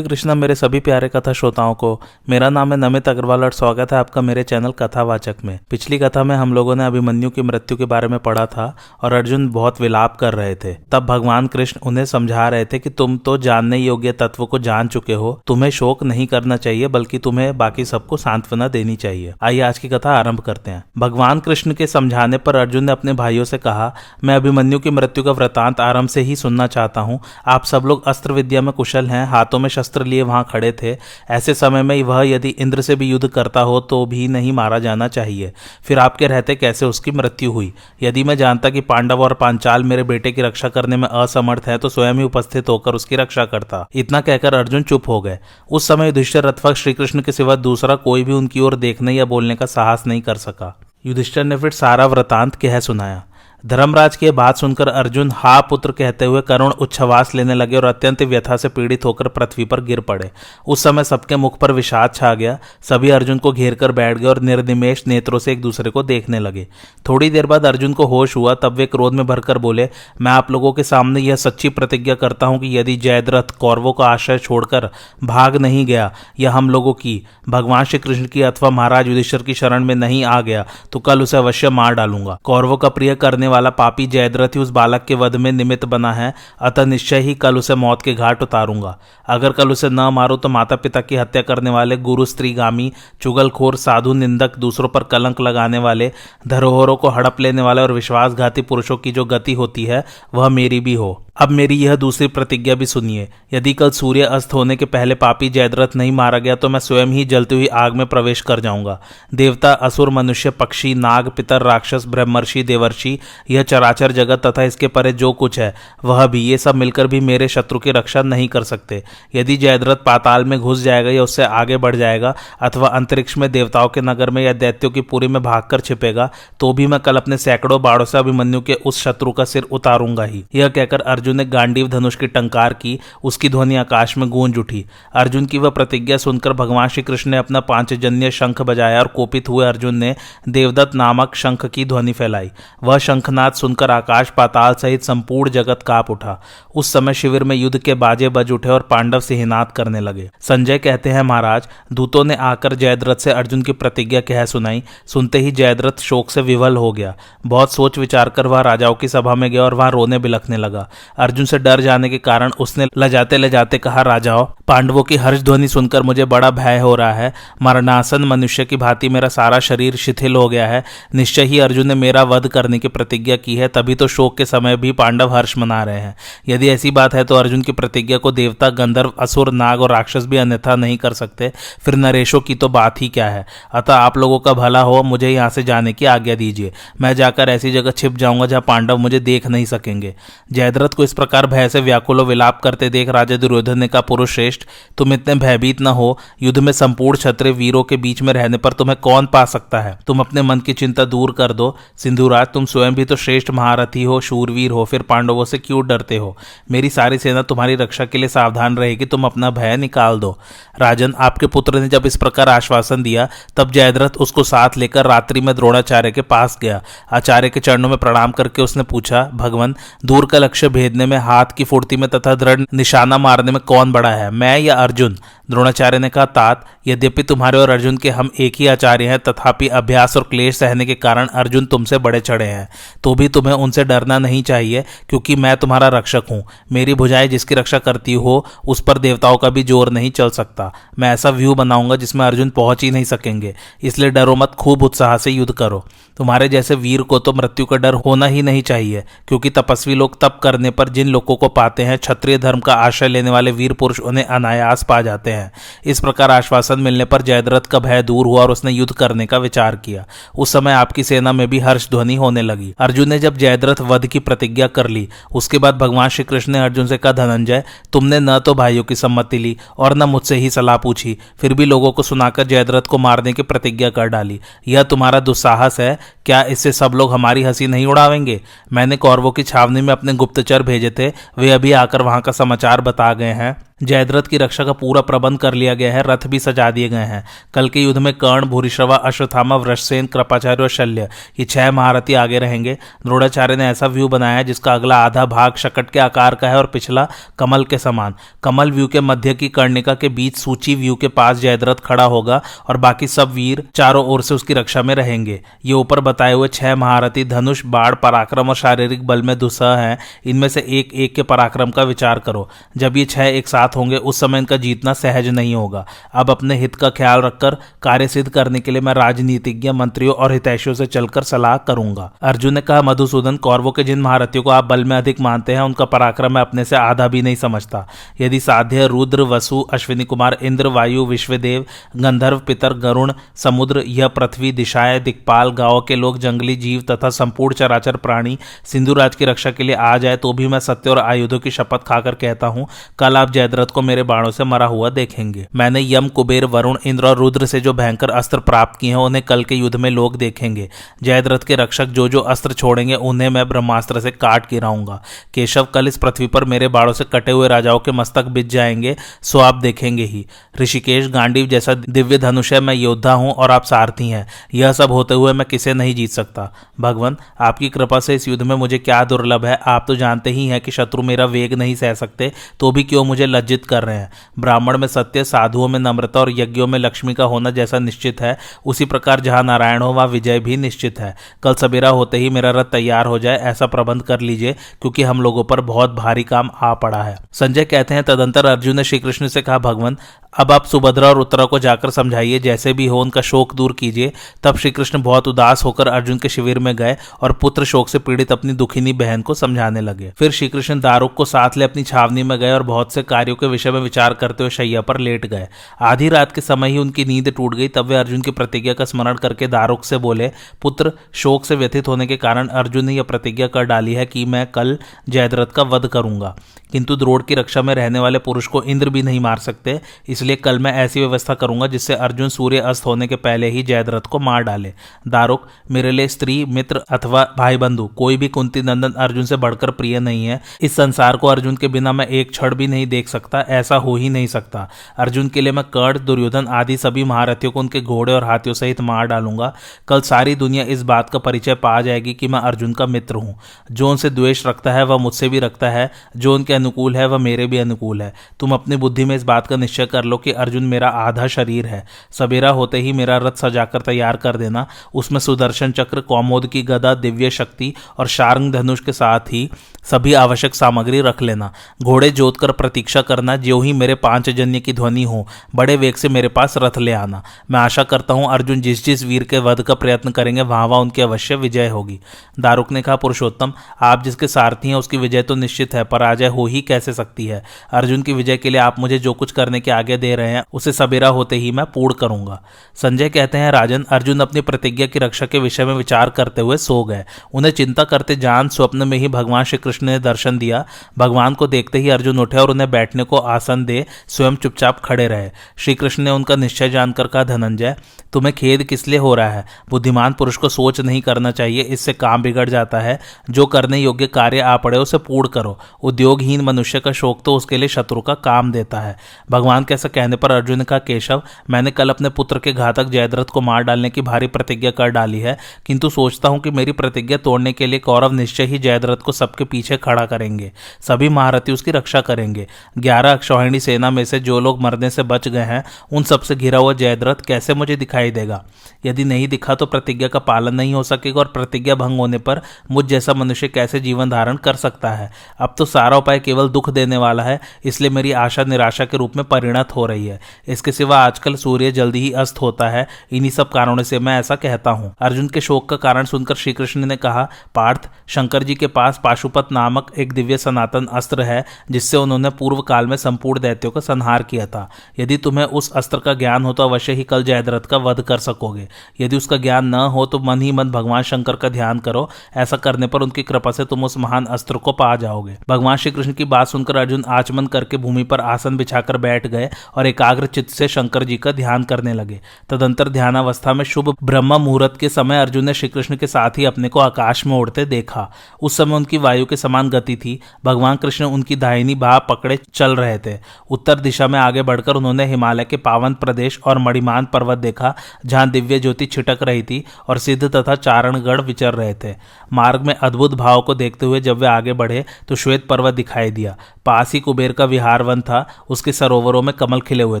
श्री कृष्णा मेरे सभी प्यारे कथा श्रोताओं को, मेरा नाम है नमित अग्रवाल और स्वागत है आपका मेरे चैनल कथावाचक में। पिछली कथा में हम लोगों ने अभिमन्यु की मृत्यु के बारे में पढ़ा था और अर्जुन बहुत विलाप कर रहे थे। तब भगवान कृष्ण उन्हें समझा रहे थे कि तुम तो जानने योग्य तत्व को जान चुके हो, तुम्हें शोक नहीं करना चाहिए, बल्कि तुम्हें बाकी सबको सांत्वना देनी चाहिए। आइए आज की कथा आरंभ करते हैं। भगवान कृष्ण के समझाने पर अर्जुन ने अपने भाइयों से कहा, मैं अभिमन्यु की मृत्यु का वृतांत आरंभ से ही सुनना चाहता हूँ। आप सब लोग अस्त्र विद्या में कुशल हैं, हाथों में शस्त्र लिए वहाँ खड़े थे। ऐसे समय में वह यदि इंद्र से भी युद्ध करता हो तो भी नहीं मारा जाना चाहिए। फिर आपके रहते कैसे उसकी मृत्यु हुई? यदि मैं जानता कि पांडव और पांचाल मेरे बेटे की रक्षा करने में असमर्थ है तो स्वयं ही उपस्थित होकर उसकी रक्षा करता। इतना कहकर अर्जुन चुप हो गए। उस समय युधिष्ठिर अथवा श्रीकृष्ण के सिवा दूसरा कोई भी उनकी ओर देखने या बोलने का साहस नहीं कर सका। युधिष्ठिर ने फिर सारा वृतांत कह सुनाया। धर्मराज की बात सुनकर अर्जुन हा पुत्र कहते हुए करुण उच्छवास लेने लगे और अत्यंत व्यथा से पीड़ित होकर पृथ्वी पर गिर पड़े। उस समय सबके मुख पर विषाद छा गया। सभी अर्जुन को घेर कर बैठ गए और निर्निमेश नेत्रों से एक दूसरे को देखने लगे। थोड़ी देर बाद अर्जुन को होश हुआ, तब वे क्रोध में भरकर बोले, मैं आप लोगों के सामने यह सच्ची प्रतिज्ञा करता हूँ कि यदि जयद्रथ कौरवों का आश्रय छोड़कर भाग नहीं गया या हम लोगों की, भगवान श्री कृष्ण की अथवा महाराज युधिष्ठर की शरण में नहीं आ गया तो कल उसे अवश्य मार डालूँगा। कौरवों का प्रिय करने वाला पापी जयद्रथ उस बालक के वध में निमित्त बना है। अतः निश्चय ही कल उसे मौत के घाट उतारूँगा। अगर कल उसे न मारो तो माता पिता की हत्या करने वाले गुरु, स्त्रीगामी, चुगलखोर, साधु, निंदक, दूसरों पर कलंक लगाने वाले, धरोहरों को हड़प लेने वाले और विश्वासघाती पुरुषों की जो गति होती है, वह मेरी भी हो। अब मेरी यह दूसरी प्रतिज्ञा भी सुनिए। यदि कल सूर्य अस्त होने के पहले पापी जयद्रथ नहीं मारा गया तो मैं स्वयं ही जलती हुई आग में प्रवेश कर जाऊँगा। देवता, असुर, मनुष्य, पक्षी, नाग, पितर, राक्षस, ब्रह्मर्षि, देवर्षि, यह चराचर जगत तथा इसके परे जो कुछ है, वह भी, ये सब मिलकर भी मेरे शत्रु की रक्षा नहीं कर सकते। यदि जयद्रथ पाताल में घुस जाएगा या उससे आगे बढ़ जाएगा, अथवा अंतरिक्ष में देवताओं के नगर में या दैत्यों की पूरी में भागकर छिपेगा तो भी मैं कल अपने सैकड़ों बाड़ों से अभिमन्यु के उस शत्रु का सिर उतारूँगा ही। यह कहकर अर्जुन अर्जुन ने गांडीव धनुष की टंकार की, उसकी ध्वनि आकाश में गूंज उठी। अर्जुन की वह प्रतिज्ञा सुनकर भगवान श्री कृष्ण ने अपना पांचजन्य शंख बजाया और कोपित हुए अर्जुन ने देवदत्त नामक शंख की ध्वनि फैलाई। वह शंखनाद सुनकर आकाश पाताल सहित संपूर्ण जगत काप उठा। उस समय शिविर में युद्ध के बाजे बज उठे और पांडव सिहनाद करने लगे। संजय कहते हैं, महाराज, दूतों ने आकर जयद्रथ से अर्जुन की प्रतिज्ञा कह सुनाई। सुनते ही जयद्रथ शोक से विवल हो गया। बहुत सोच विचार कर वह राजाओं की सभा में गया और वहाँ रोने बिलखने लगा। अर्जुन से डर जाने के कारण उसने लजाते लजाते कहा राजाओं पांडवों की हर्ष ध्वनि सुनकर मुझे बड़ा भय हो रहा है। मरणासन मनुष्य की भांति मेरा सारा शरीर शिथिल हो गया है। निश्चय ही अर्जुन ने मेरा वध करने की प्रतिज्ञा की है, तभी तो शोक के समय भी पांडव हर्ष मना रहे हैं। यदि ऐसी बात है तो अर्जुन की प्रतिज्ञा को देवता, गंधर्व, असुर, नाग और राक्षस भी अन्यथा नहीं कर सकते। फिर नरेशों की तो बात ही क्या है? अतः आप लोगों का भला हो, मुझे यहाँ से जाने की आज्ञा दीजिए। मैं जाकर ऐसी जगह छिप जाऊँगा जहाँ पांडव मुझे देख नहीं सकेंगे। जयद्रथ को इस प्रकार भय से व्याकुल विलाप करते देख राजा दुर्योधन ने कहा, पुरुष श्रेष्ठ, तुम इतने भयभीत न हो। युद्ध में संपूर्ण क्षत्रिय वीरों के बीच में रहने पर तुम्हें कौन पा सकता है? तुम अपने मन की चिंता दूर कर दो। सिंधुराज, तुम स्वयं भी तो श्रेष्ठ महारथी हो, शूरवीर हो, फिर पांडवों से क्यों डरते हो? मेरी सारी सेना तुम्हारी रक्षा के लिए सावधान रहेगी, तुम अपना भय निकाल दो। राजन, आपके पुत्र ने जब इस प्रकार आश्वासन दिया, तब जयद्रथ उसको साथ लेकर रात्रि में द्रोणाचार्य के पास गया। आचार्य के चरणों में प्रणाम करके उसने पूछा, भगवान, दूर का लक्ष्य भेदने में, हाथ की फुर्ती में तथा दृढ़ निशाना मारने में कौन बड़ा है, मैं या अर्जुन? द्रोणाचार्य ने कहा, तात, यद्यपि तुम्हारे और अर्जुन के हम एक ही आचार्य हैं, तथापि अभ्यास और क्लेश सहने के कारण अर्जुन तुमसे बड़े चढ़े हैं तो भी तुम्हें उनसे डरना नहीं चाहिए, क्योंकि मैं तुम्हारा रक्षक हूँ। मेरी भुजाएँ जिसकी रक्षा करती हो, उस पर देवताओं का भी ज़ोर नहीं चल सकता। मैं ऐसा व्यू बनाऊँगा जिसमें अर्जुन पहुँच ही नहीं सकेंगे, इसलिए डरो मत, खूब उत्साह से युद्ध करो। तुम्हारे जैसे वीर को तो मृत्यु का डर होना ही नहीं चाहिए, क्योंकि तपस्वी लोग तप करने पर जिन लोगों को पाते हैं, क्षत्रिय धर्म का आश्रय लेने वाले वीर पुरुष उन्हें अनायास पा जाते हैं। इस प्रकार आश्वासन मिलने पर जयद्रथ का भय दूर हुआ और उसने युद्ध करने का विचार किया। उस समय आपकी सेना में भी हर्ष ध्वनि होने लगी। अर्जुन ने जब जयद्रथ वध की प्रतिज्ञा कर ली, उसके बाद भगवान श्री कृष्ण ने अर्जुन से कहा, धनंजय, तुमने न तो भाइयों की सम्मति ली और न मुझसे ही सलाह पूछी, फिर भी लोगों को सुनाकर जयद्रथ को मारने की प्रतिज्ञा कर डाली। यह तुम्हारा दुस्साहस है क्या इससे सब लोग हमारी हँसी नहीं उड़ावेंगे? मैंने कौरवों की छावनी में अपने गुप्तचर भेजे थे। वे अभी आकर वहाँ का समाचार बता गए हैं। जयद्रथ की रक्षा का पूरा प्रबंध कर लिया गया है, रथ भी सजा दिए गए हैं। कल के युद्ध में कर्ण, भूरिश्रवा अश्वथामा वृषसेन, कृपाचार्य और शल्य, ये छह महारथी आगे रहेंगे। द्रोणाचार्य ने ऐसा व्यू बनाया है जिसका अगला आधा भाग शकट के आकार का है और पिछला कमल के समान। कमल व्यू के मध्य की कर्णिका के बीच सूची व्यू के पास जयद्रथ खड़ा होगा और बाकी सब वीर चारों ओर से उसकी रक्षा में रहेंगे। ये ऊपर बताए हुए छह महारथी धनुष बाढ़ पराक्रम और शारीरिक बल में दुसह हैं। इनमें से एक एक के पराक्रम का विचार करो। जब ये छह एक साथ होंगे, उस समय इनका जीतना सहज नहीं होगा। अब अपने हित का ख्याल रखकर कार्य सिद्ध करने के लिए मैं राजनीतिज्ञ, मंत्रियों और हितैषियों से चलकर सलाह करूँगा। अर्जुन ने कहा, मधुसूदन, कौरवों के जिन महारथियों को आप बल में अधिक मानते हैं, उनका पराक्रम मैं अपने से आधा भी नहीं समझता। यदि साध्य, रुद्र, वसु, अश्विनी कुमार, इंद्र, वायु, विश्वदेव, गंधर्व, पितर, गरुण, समुद्र, यह पृथ्वी, दिशाएँ, दिक्पाल, गाँव के लोग, जंगली जीव तथा संपूर्ण चराचर प्राणी, सिंधु राज की रक्षा के लिए आ जाए तो भी मैं सत्य और आयुधों की शपथ खाकर कहता हूँ। कल आप जयद्रथ को मेरे बाणों से मरा हुआ देखेंगे। मैंने यम, कुबेर, वरुण, इंद्र और रुद्र से जो भयंकर अस्त्र प्राप्त किए हैं, उन्हें कल के युद्ध में लोग देखेंगे। जयद्रथ के रक्षक जो जो अस्त्र छोड़ेंगे, उन्हें मैं ब्रह्मास्त्र से काट गिराऊँगा केशव कल इस पृथ्वी पर मेरे बाड़ों से कटे हुए राजाओं के मस्तक बिज जाएँगे, सो आप देखेंगे ही। ऋषिकेश, गांडीव जैसा दिव्य धनुष है, मैं योद्धा हूँ और आप सारथी हैं। यह सब होते हुए मैं किसे नहीं जीत सकता? भगवान, आपकी कृपा से इस युद्ध में मुझे क्या दुर्लभ है? आप तो जानते ही हैं कि शत्रु मेरा वेग नहीं सह सकते तो भी क्यों मुझे लज्जित कर रहे हैं। ब्राह्मण में सत्य, साधुओं में नम्रता और यज्ञों में लक्ष्मी का होना जैसा निश्चित है, उसी प्रकार जहाँ नारायण हो, वहाँ विजय भी निश्चित है। कल सवेरा होते ही मेरा रथ तैयार हो जाए, ऐसा प्रबंध कर लीजिए, क्योंकि हम लोगों पर बहुत भारी काम आ पड़ा है। संजय कहते हैं, तदंतर अर्जुन ने श्रीकृष्ण से कहा, भगवान अब आप सुभद्रा और उत्तरा को जाकर समझाइए, जैसे भी हो उनका शोक दूर कीजिए। तब श्री कृष्ण बहुत उदास होकर अर्जुन के शिविर में गए और पुत्र शोक से पीड़ित अपनी दुखिनी बहन को समझाने लगे। फिर श्री कृष्ण दारुक को साथ ले अपनी छावनी में गए और बहुत से कार्यों के विषय में विचार करते हुए शैया पर लेट गए। आधी रात के समय ही उनकी नींद टूट गई, तब वे अर्जुन की प्रतिज्ञा का स्मरण करके दारुक से बोले, पुत्र, शोक से व्यथित होने के कारण अर्जुन ने यह प्रतिज्ञा कर डाली है कि मैं कल जयद्रथ का वध करूँगा। किंतु द्रोड़ की रक्षा में रहने वाले पुरुष को इंद्र भी नहीं मार सकते। इसलिए कल मैं ऐसी व्यवस्था करूँगा जिससे अर्जुन सूर्य अस्त होने के पहले ही जयद्रथ को मार डाले। दारुक, मेरे लिए स्त्री, मित्र अथवा भाई बंधु कोई भी कुंती नंदन अर्जुन से बढ़कर प्रिय नहीं है। इस संसार को अर्जुन के बिना मैं एक क्षण भी नहीं देख सकता, ऐसा हो ही नहीं सकता। अर्जुन के लिए मैं कर्ण, दुर्योधन आदि सभी महारथियों को उनके घोड़े और हाथियों सहित मार डालूँगा। कल सारी दुनिया इस बात का परिचय पा जाएगी कि मैं अर्जुन का मित्र हूँ। जो उनसे द्वेष रखता है, वह मुझसे भी रखता है। जो उनके अनुकूल है, वह मेरे भी अनुकूल है। तुम अपनी बुद्धि में इस बात का निश्चय कर लो कि अर्जुन मेरा आधा शरीर है। सवेरा होते ही मेरा रथ सजाकर तैयार कर देना। उसमें सुदर्शन चक्र, कौमोद की गदा, दिव्य शक्ति और शारंग धनुष के साथ ही सभी आवश्यक सामग्री रख लेना। घोड़े जोत कर प्रतीक्षा करना जो ही मेरे पाँच जन्य की ध्वनि हो, बड़े वेग से मेरे पास रथ ले आना। मैं आशा करता हूँ अर्जुन जिस जिस वीर के वध का प्रयत्न करेंगे वहाँ वहाँ उनकी अवश्य विजय होगी। दारुक ने कहा, पुरुषोत्तम, आप जिसके सारथी हैं, उसकी विजय तो निश्चित है पराजय हो ही कैसे सकती है? अर्जुन की विजय के लिए आप मुझे जो कुछ करने के आगे दे रहे हैं, उसे सवेरा होते ही मैं पूर्ण करूँगा। संजय कहते हैं, राजन, अर्जुन अपनी प्रतिज्ञा की रक्षा के विषय में विचार करते हुए सो गए। उन्हें चिंता करते जान स्वप्न में ही भगवान श्री कृष्ण ने दर्शन दिया। भगवान को देखते ही अर्जुन उठे और उन्हें बैठने को आसन दे स्वयं चुपचाप खड़े रहे। श्री कृष्ण ने उनका निश्चय जानकर कहा, धनंजय, तुम्हें खेद किस लिए हो रहा है? बुद्धिमान पुरुष को सोच नहीं करना चाहिए, इससे काम बिगड़ जाता है। जो करने योग्य कार्य आ पड़े, उसे पूर्ण करो। उद्योगहीन मनुष्य का शोक तो उसके लिए शत्रु का काम देता है। भगवान के ऐसा कहने पर अर्जुन ने कहा केशव, मैंने कल अपने पुत्र के घातक जयद्रथ को मार डालने की भारी प्रतिज्ञा कर डाली है, किंतु सोचता हूँ कि मेरी प्रतिज्ञा तोड़ने के लिए कौरव निश्चय ही जयद्रथ को सबके पीछे खड़ा करेंगे। सभी महारथी उसकी रक्षा करेंगे। ग्यारह अक्षौहिणी सेना में से जो लोग मरने से बच गए हैं, उन सबसे घिरा हुआ जयद्रथ कैसे मुझे दिखाई देगा? यदि नहीं दिखा तो प्रतिज्ञा का पालन नहीं हो सकेगा और प्रतिज्ञा भंग होने पर मुझ जैसा मनुष्य कैसे जीवन धारण कर सकता है? अब तो सारा उपाय केवल दुख देने वाला है, इसलिए मेरी आशा निराशा के रूप में परिणत हो रही है। इसके सिवा आजकल सूर्य जल्दी ही अस्त होता है। इन्हीं सब कारणों से मैं ऐसा कहता हूँ। अर्जुन के शोक का कारण सुनकर श्री कृष्ण ने कहा, पार्थ, शंकर जी के पास पाशुपत नामक एक दिव्य सनातन अस्त्र है, जिससे उन्होंने पूर्व काल में संपूर्ण दैत्यों का संहार किया था। यदि तुम्हें उस अस्त्र का ज्ञान हो तो अवश्य ही कल जयद्रथ का वध कर सकोगे। यदि उसका ज्ञान न हो तो मन ही मन भगवान शंकर का ध्यान करो। ऐसा करने पर उनकी कृपा से तुम उस महान अस्त्र को पा जाओगे। भगवान श्री कृष्ण की बात सुनकर अर्जुन आचमन करके भूमि पर आसन बिछाकर बैठ गए और एकाग्र चित्त से शंकर जी का ध्यान करने लगे। तदंतर ध्यानावस्था में शुभ ब्रह्म मुहूर्त के समय अर्जुन ने श्रीकृष्ण के साथ ही अपने को आकाश में उड़ते देखा। उस समय उनकी वायु के समान गति थी। भगवान कृष्ण उनकी दाहिनी बाह पकड़े चल रहे थे। उत्तर दिशा में आगे बढ़कर उन्होंने हिमालय के पावन प्रदेश और मणिमान पर्वत देखा, जहाँ दिव्य ज्योति छिटक रही थी और सिद्ध तथा चारणगढ़ विचर रहे थे। मार्ग में अद्भुत भाव को देखते हुए जब वे आगे बढ़े तो श्वेत पर्वत दिखाई दिया। पास ही कुबेर का विहार वन था। उसके सरोवरों में कमल खिले हुए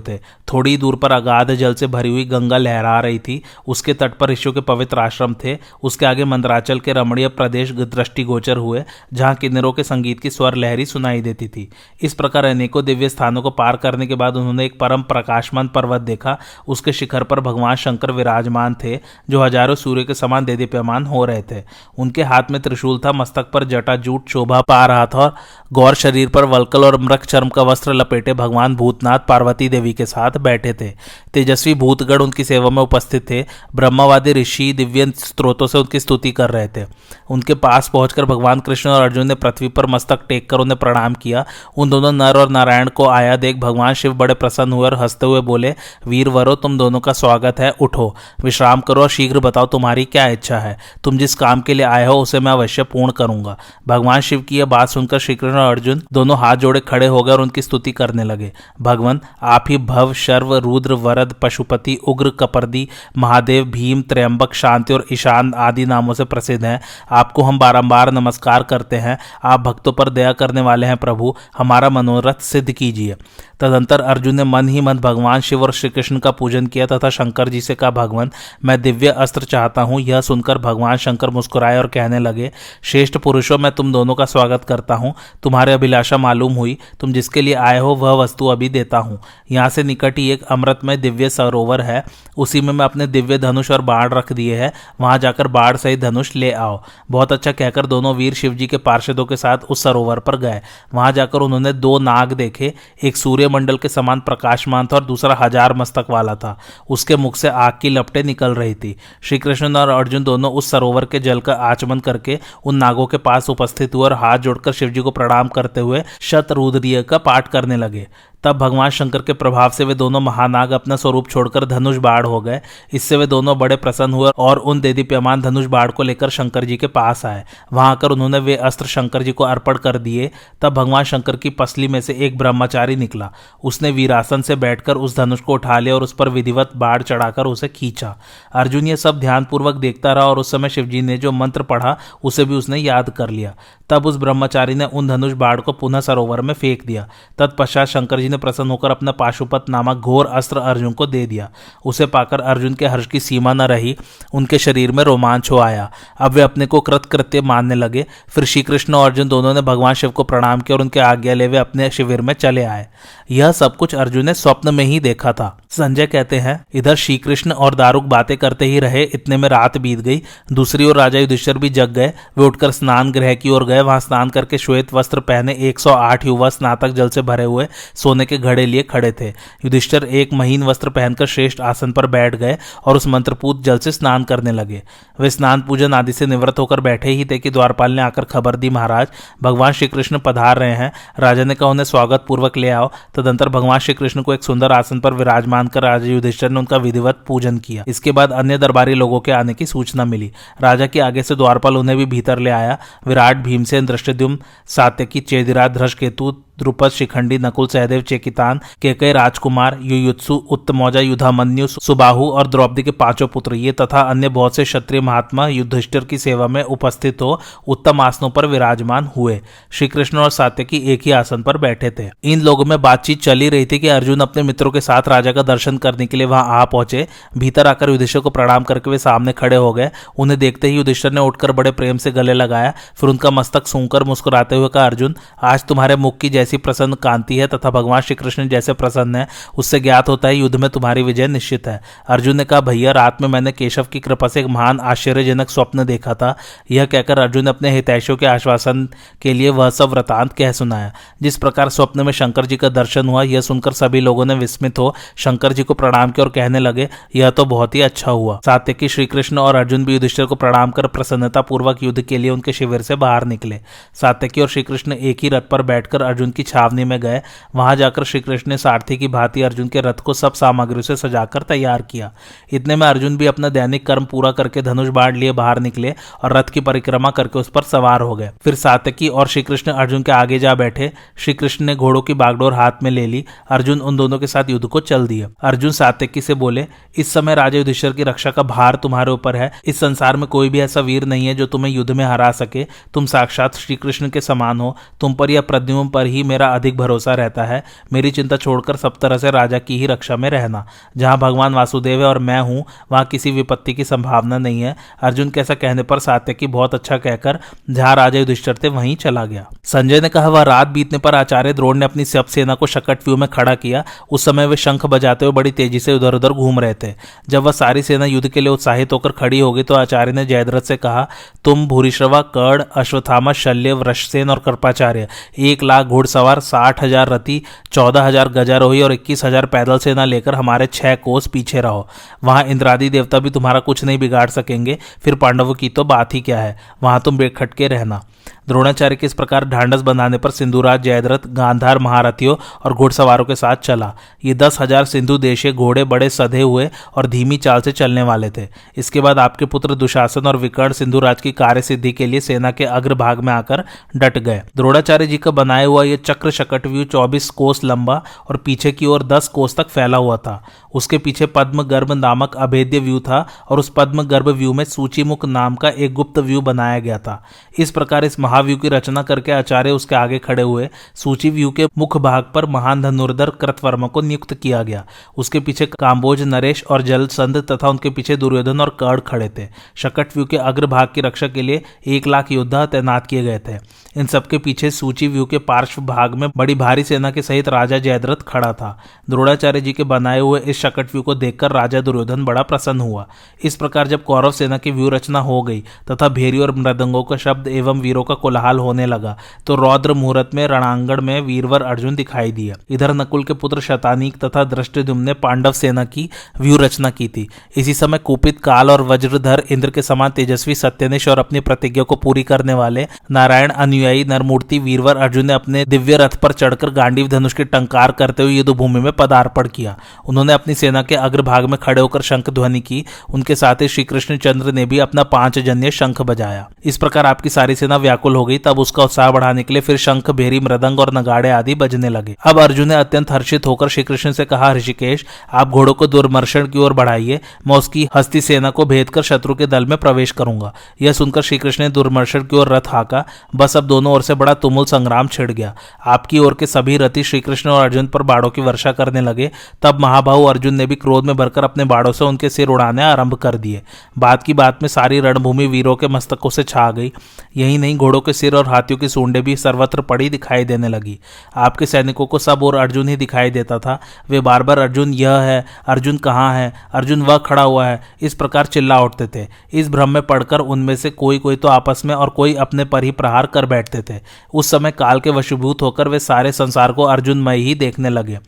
थे। थोड़ी दूर पर अगाध जल से भरी हुई गंगा लहरा रही थी। उसके तट पर ऋषियों के पवित्र आश्रम थे। उसके आगे मंदराचल के रमणीय प्रदेश दृष्टिगोचर हुए, जहाँ किन्नरों के संगीत की स्वर लहरी सुनाई देती थी। इस प्रकार अनेकों दिव्य स्थानों को पार करने के बाद उन्होंने एक परम प्रकाशमान पर्वत देखा। उसके शिखर पर भगवान शंकर विराजमान थे, जो हज़ारों सूर्य के समान देदीप्यमान हो रहे थे। उनके हाथ में त्रिशूल था, मस्तक पर जटा जूट शोभा पा रहा था। और गौर शरीर पर वलकल और मृक चर्म का वस्त्र लपेटे भगवान भूतनाथ पार्वती देवी के साथ बैठे थे। तेजस्वी भूतगढ़ उनकी सेवा में उपस्थित थे। ब्रह्मवादी ऋषि दिव्य स्त्रोतों से उनकी स्तुति कर रहे थे। उनके पास पहुंचकर भगवान कृष्ण और अर्जुन ने पृथ्वी पर मस्तक टेक कर उन्हें प्रणाम किया। उन दोनों नर और नारायण को आया देख भगवान शिव बड़े प्रसन्न हुए और हँसते हुए बोले, वीर वरो, तुम दोनों का स्वागत है, उठो। विश्राम करो और शीघ्र बताओ तुम्हारी क्या इच्छा है। तुम जिस काम के लिए आए हो, उसे मैं अवश्य पूर्ण करूँगा। भगवान शिव की यह बात सुनकर श्रीकृष्ण और अर्जुन दोनों हाथ जोड़े खड़े हो गए और उनकी स्तुति करने लगे। भगवान आप ही भव शर्व रुद्र वरद पशुपति उग्र कपर्दी महादेव भीम त्रयंबक शांति और ईशान आदि नामों से प्रसिद्ध हैं। आपको हम बारंबार नमस्कार करते हैं। आप भक्तों पर दया करने वाले हैं प्रभु, हमारा मनोरथ सिद्ध कीजिए। तदंतर अर्जुन ने मन ही मन भगवान शिव और श्री कृष्ण का पूजन किया तथा शंकर जी से कहा, भगवान, मैं दिव्य अस्त्र चाहता हूँ। यह सुनकर भगवान शंकर मुस्कुराए और कहने लगे, श्रेष्ठ पुरुषों, मैं तुम दोनों का स्वागत करता हूँ। तुम्हारे अभिलाषा मालूम हुई, तुम जिसके लिए आए हो, वह वस्तु अभी देता हूँ। यहाँ से निकट ही एक अमृतमय दिव्य सरोवर है। उसी में मैं अपने दिव्य धनुष और बाढ़ रख दिए है। वहाँ जाकर बाढ़ सहित धनुष ले आओ। बहुत अच्छा कहकर दोनों वीर शिव के पार्षदों के साथ उस सरोवर पर गए। वहाँ जाकर उन्होंने दो नाग देखे। एक सूर्यमंडल के समान प्रकाशमान था और दूसरा हज़ार मस्तक वाला था। उसके मुख से आग की लपटें निकल रही थी। श्री कृष्ण और अर्जुन दोनों उस सरोवर के जल का आचमन करके उन नागों के पास उपस्थित हुए और हाथ जोड़कर शिवजी को प्रणाम करते हुए शतरुद्रीय का पाठ करने लगे। तब भगवान शंकर के प्रभाव से वे दोनों महानाग अपना स्वरूप छोड़कर धनुष बाढ़ हो गए। इससे वे दोनों बड़े प्रसन्न हुए और उन देदीप्यमान धनुष बाढ़ को लेकर शंकर जी के पास आए। वहाँ आकर उन्होंने वे अस्त्र शंकर जी को अर्पण कर दिए। तब भगवान शंकर की पसली में से एक ब्रह्मचारी निकला। उसने वीरासन से बैठकर उस धनुष को उठा लिया और उस पर विधिवत बाढ़ चढ़ाकर उसे खींचा। अर्जुन ये सब ध्यानपूर्वक देखता रहा और उस समय शिवजी ने जो मंत्र पढ़ा, उसे भी उसने याद कर लिया। तब उस ब्रह्मचारी ने उन धनुष बाढ़ को पुनः सरोवर में फेंक दिया। तत्पश्चात शंकर जी ने प्रसन्न होकर अपना पाशुपत नामक घोर अस्त्र अर्जुन को दे दिया। उसे पाकर अर्जुन के हर्ष की सीमा न रही, उनके शरीर में रोमांच हो आया। अब वे अपने को कृतकृत्य मानने लगे। फिर श्रीकृष्ण और अर्जुन दोनों ने भगवान शिव को प्रणाम किया और उनके आज्ञा ले वे अपने शिविर में चले आए। यह सब कुछ अर्जुन ने स्वप्न में ही देखा था। संजय कहते हैं, इधर श्री कृष्ण और दारुक बातें करते ही रहे, इतने में रात बीत गई। दूसरी ओर राजा युधिष्ठर भी जग गए। वे उठकर स्नान ग्रह की ओर गए। वहाँ स्नान करके श्वेत वस्त्र पहने 108 युवा स्नातक जल से भरे हुए सोने के घड़े लिए खड़े थे। युधिष्ठर एक महीन वस्त्र पहनकर श्रेष्ठ आसन पर बैठ गए और उस मंत्रपूत जल से स्नान करने लगे। वे स्नान पूजन आदि से निवृत्त होकर बैठे ही थे कि द्वारपाल ने आकर खबर दी महाराज, भगवान श्री कृष्ण पधार रहे हैं। राजा ने कहा, उन्हें स्वागत पूर्वक ले आओ। तदंतर भगवान श्री कृष्ण को एक सुंदर आसन पर विराजमान कर राजा युधिष्ठर ने उनका विधिवत पूजन किया। इसके बाद अन्य दरबारी लोगों के आने की सूचना मिली। राजा के आगे से द्वारपाल उन्हें भी भीतर ले आया। विराट, भीमसेन दृष्टिद्युम सात्यकी, चेदिरा ध्रश केतु द्रुपद शिखंडी, नकुल सहदेव, चेकितान केकई राजकुमार, युयुत्सु उत्तमौजा युधामन्यु, सुबाहु और द्रौपदी के पाँचों पुत्र, ये तथा अन्य बहुत से क्षत्रिय महात्मा युधिष्ठिर की सेवा में उपस्थित हो, उत्तम आसनों पर विराजमान हुए। श्री कृष्ण और सात्यकी एक ही आसन पर बैठे थे। इन लोगों में बातचीत चली रही थी कि अर्जुन अपने मित्रों के साथ राजा का दर्शन करने के लिए वहाँ आ पहुँचे। भीतर आकर युधिष्ठिर को प्रणाम करके वे सामने खड़े हो गए। उन्हें देखते ही युधिष्ठिर ने उठकर बड़े प्रेम से गले लगाया। फिर उनका मस्तक सूंकर मुस्कुराते हुए कहा, अर्जुन, आज तुम्हारे मुख की जैसी प्रसन्न कांति है तथा भगवान श्री कृष्ण जैसे प्रसन्न है, उससे ज्ञात होता है युद्ध में तुम्हारी विजय निश्चित है। अर्जुन ने कहा, भैया, रात में मैंने केशव की कृपा से एक महान आश्चर्यजनक स्वप्न देखा था। यह कहकर अर्जुन ने अपने हितैषियों के आश्वासन के लिए वह सब वृतांत कह सुनाया। जिस प्रकार स्वप्न में शंकर जी का दर्शन हुआ, यह सुनकर सभी लोगों ने विस्मित हो शंकर जी को प्रणाम किया और कहने लगे, यह तो बहुत ही अच्छा हुआ सात्य की श्री कृष्ण और अर्जुन भी युधिष्ठिर को प्रणाम कर प्रसन्नता पूर्वक युद्ध के लिए उनके शिविर से बाहर निकले। सात्यकी और श्रीकृष्ण एक ही रथ पर बैठकर अर्जुन की की छावनी में गए। वहाँ जाकर श्री कृष्ण ने सारथी की भांति अर्जुन के रथ को सब सामग्री से सजाकर तैयार किया। इतने में अर्जुन भी अपना दैनिक कर्म पूरा करके धनुष बाढ़ लिए बाहर निकले और रथ की परिक्रमा करके उस पर सवार हो गए। फिर सातकी और श्री कृष्ण अर्जुन के आगे जा बैठे। श्री कृष्ण ने घोड़ों की बागडोर हाथ में ले ली। अर्जुन उन दोनों के साथ युद्ध को चल दिया अर्जुन सातकी से बोले, इस समय राजा युधिष्ठर की रक्षा का भार तुम्हारे ऊपर है। इस संसार में कोई भी ऐसा वीर नहीं है जो तुम्हें युद्ध में हरा सके। तुम साक्षात श्री कृष्ण के समान हो। तुम पर या प्रद्युम पर ही मेरा अधिक भरोसा रहता है। मेरी चिंता छोड़कर सब तरह से राजा की ही रक्षा में रहना। जहाँ भगवान वासुदेव है और मैं हूँ, वहाँ किसी विपत्ति की संभावना नहीं है। अर्जुन के ऐसा कहने पर सात्यकी बहुत अच्छा कहकर जहाँ राजा युधिष्ठर थे, वहीं चला गया। संजय ने कहा, वह रात बीतने पर आचार्य द्रोण ने अपनी सब सेना को शकट व्यू में खड़ा किया। उस समय वे शंख बजाते हुए बड़ी तेज़ी से उधर उधर घूम रहे थे। जब वह सारी सेना युद्ध के लिए उत्साहित होकर खड़ी हो गई तो आचार्य ने जयद्रथ से कहा, तुम भूरिश्रवा, कर्ण अश्वथामा शल्य, वृषसेन और कृपाचार्य, एक लाख घुड़सवार साठ हज़ार रति, चौदह हज़ार गजारोही और इक्कीस हज़ार पैदल सेना लेकर हमारे छह कोस पीछे रहो। वहाँ इंद्रादि देवता भी तुम्हारा कुछ नहीं बिगाड़ सकेंगे। फिर पांडवों की तो बात ही क्या है? वहाँ तुम बेखटके रहना। द्रोणाचार्य के इस प्रकार ढांडस बनाने पर सिंधुराज जयद्रथ गांधार महारथियों और घुड़सवारों के साथ चला। ये दस हज़ार सिंधु देशे घोड़े बड़े सधे हुए और धीमी चाल से चलने वाले थे। इसके बाद आपके पुत्र दुशासन और विकर्ण सिंधुराज की कार्य सिद्धि के लिए सेना के अग्रभाग में आकर डट गए। द्रोणाचार्य जी का बनाया हुआ यह चक्र शकट व्यू चौबीस कोस लंबा और पीछे की ओर दस कोस तक फैला हुआ था। उसके पीछे पद्म गर्भ नामक अभेद्य व्यू था और उस पद्म गर्भ व्यू में सूचीमुख नाम का एक गुप्त व्यू बनाया गया था। इस प्रकार इस महाव्यू की रचना करके आचार्य उसके आगे खड़े हुए सूची व्यू के मुख्य भाग पर महान धनुर्धर कृतवर्मा को नियुक्त किया गया। उसके पीछे काम्बोज, नरेश और जलसंध तथा उनके पीछे दुर्योधन और कर्ण खड़े थे। शकट व्यू के अग्रभाग की रक्षा के लिए एक लाख योद्धा तैनात किए गए थे। इन सबके पीछे सूची व्यू के पार्श्व भाग में बड़ी भारी सेना के सहित राजा जयद्रथ खड़ा था। द्रोणाचार्य जी के बनाए हुए इस शकट व्यू को देखकर राजा दुर्योधन बड़ा प्रसन्न हुआ। इस प्रकार जब कौरव सेना की व्यू रचना हो गई तथा भेरी और मृदंगों का शब्द एवं वीरों का कोलाहल होने लगा। तो रौद्र मुहूर्त में रणांगण में वीरवर अर्जुन दिखाई दिया। इधर नकुल के पुत्र शतानीक तथा दृष्टिदुम ने पांडव सेना की व्यू रचना की थी। इसी समय कुपित काल और वज्रधर इंद्र के समान तेजस्वी सत्यनिश और अपनी प्रतिज्ञा को पूरी करने वाले नारायण अनुयायी नरमूर्ति वीरवर अर्जुन ने अपने दिव्य रथ पर चढ़कर गांडीव धनुष की टंकार करते हुए युद्ध भूमि में पदार्पण किया। उन्होंने अपनी सेना के अग्रभाग में खड़े होकर शंख ध्वनि की। उनके साथ ही श्री कृष्ण चंद्र ने भी अपना पाँच जन्य शंख बजाया। इस प्रकार आपकी सारी सेना व्याकुल हो गई, तब उसका उत्साह बढ़ाने के लिए फिर शंख, भेरी, मृदंग और नगाड़े आदि बजने लगे। अब अर्जुन ने अत्यंत हर्षित होकर श्री कृष्ण से कहा, ऋषिकेश, आप घोड़ों को दुर्मर्शन की ओर बढ़ाइए। मैं उसकी हस्ती सेना को भेद कर शत्रु के दल में प्रवेश करूँगा यह सुनकर श्री कृष्ण ने दुर्मर्शन की ओर रथ हाका। बस अब दोनों ओर से बड़ा तुमुल संग्राम छिड़ गया। आपकी ओर के सभी रथी श्रीकृष्ण और अर्जुन पर बाड़ों की वर्षा करने लगे। तब महाबाहु अर्जुन ने भी क्रोध में भरकर अपने बाड़ों से उनके सिर उड़ाने आरंभ कर दिए। बात की बात में सारी रणभूमि वीरों के मस्तकों से छा गई। यही नहीं, घोड़ों के सिर और हाथियों की सूंडे भी सर्वत्र पड़ी दिखाई देने लगी। आपके सैनिकों को सब और अर्जुन ही दिखाई देता था। वे बार बार अर्जुन, यह है। अर्जुन कहाँ है? अर्जुन, वह खड़ा हुआ है। इस प्रकार चिल्ला उठते थे। इस भ्रम में पड़कर उनमें से कोई कोई तो आपस में और कोई अपने पर ही प्रहार कर बैठते थे। उस समय काल के वशीभूत होकर वे सारे संसार को अर्जुनमय ही देखने लगे।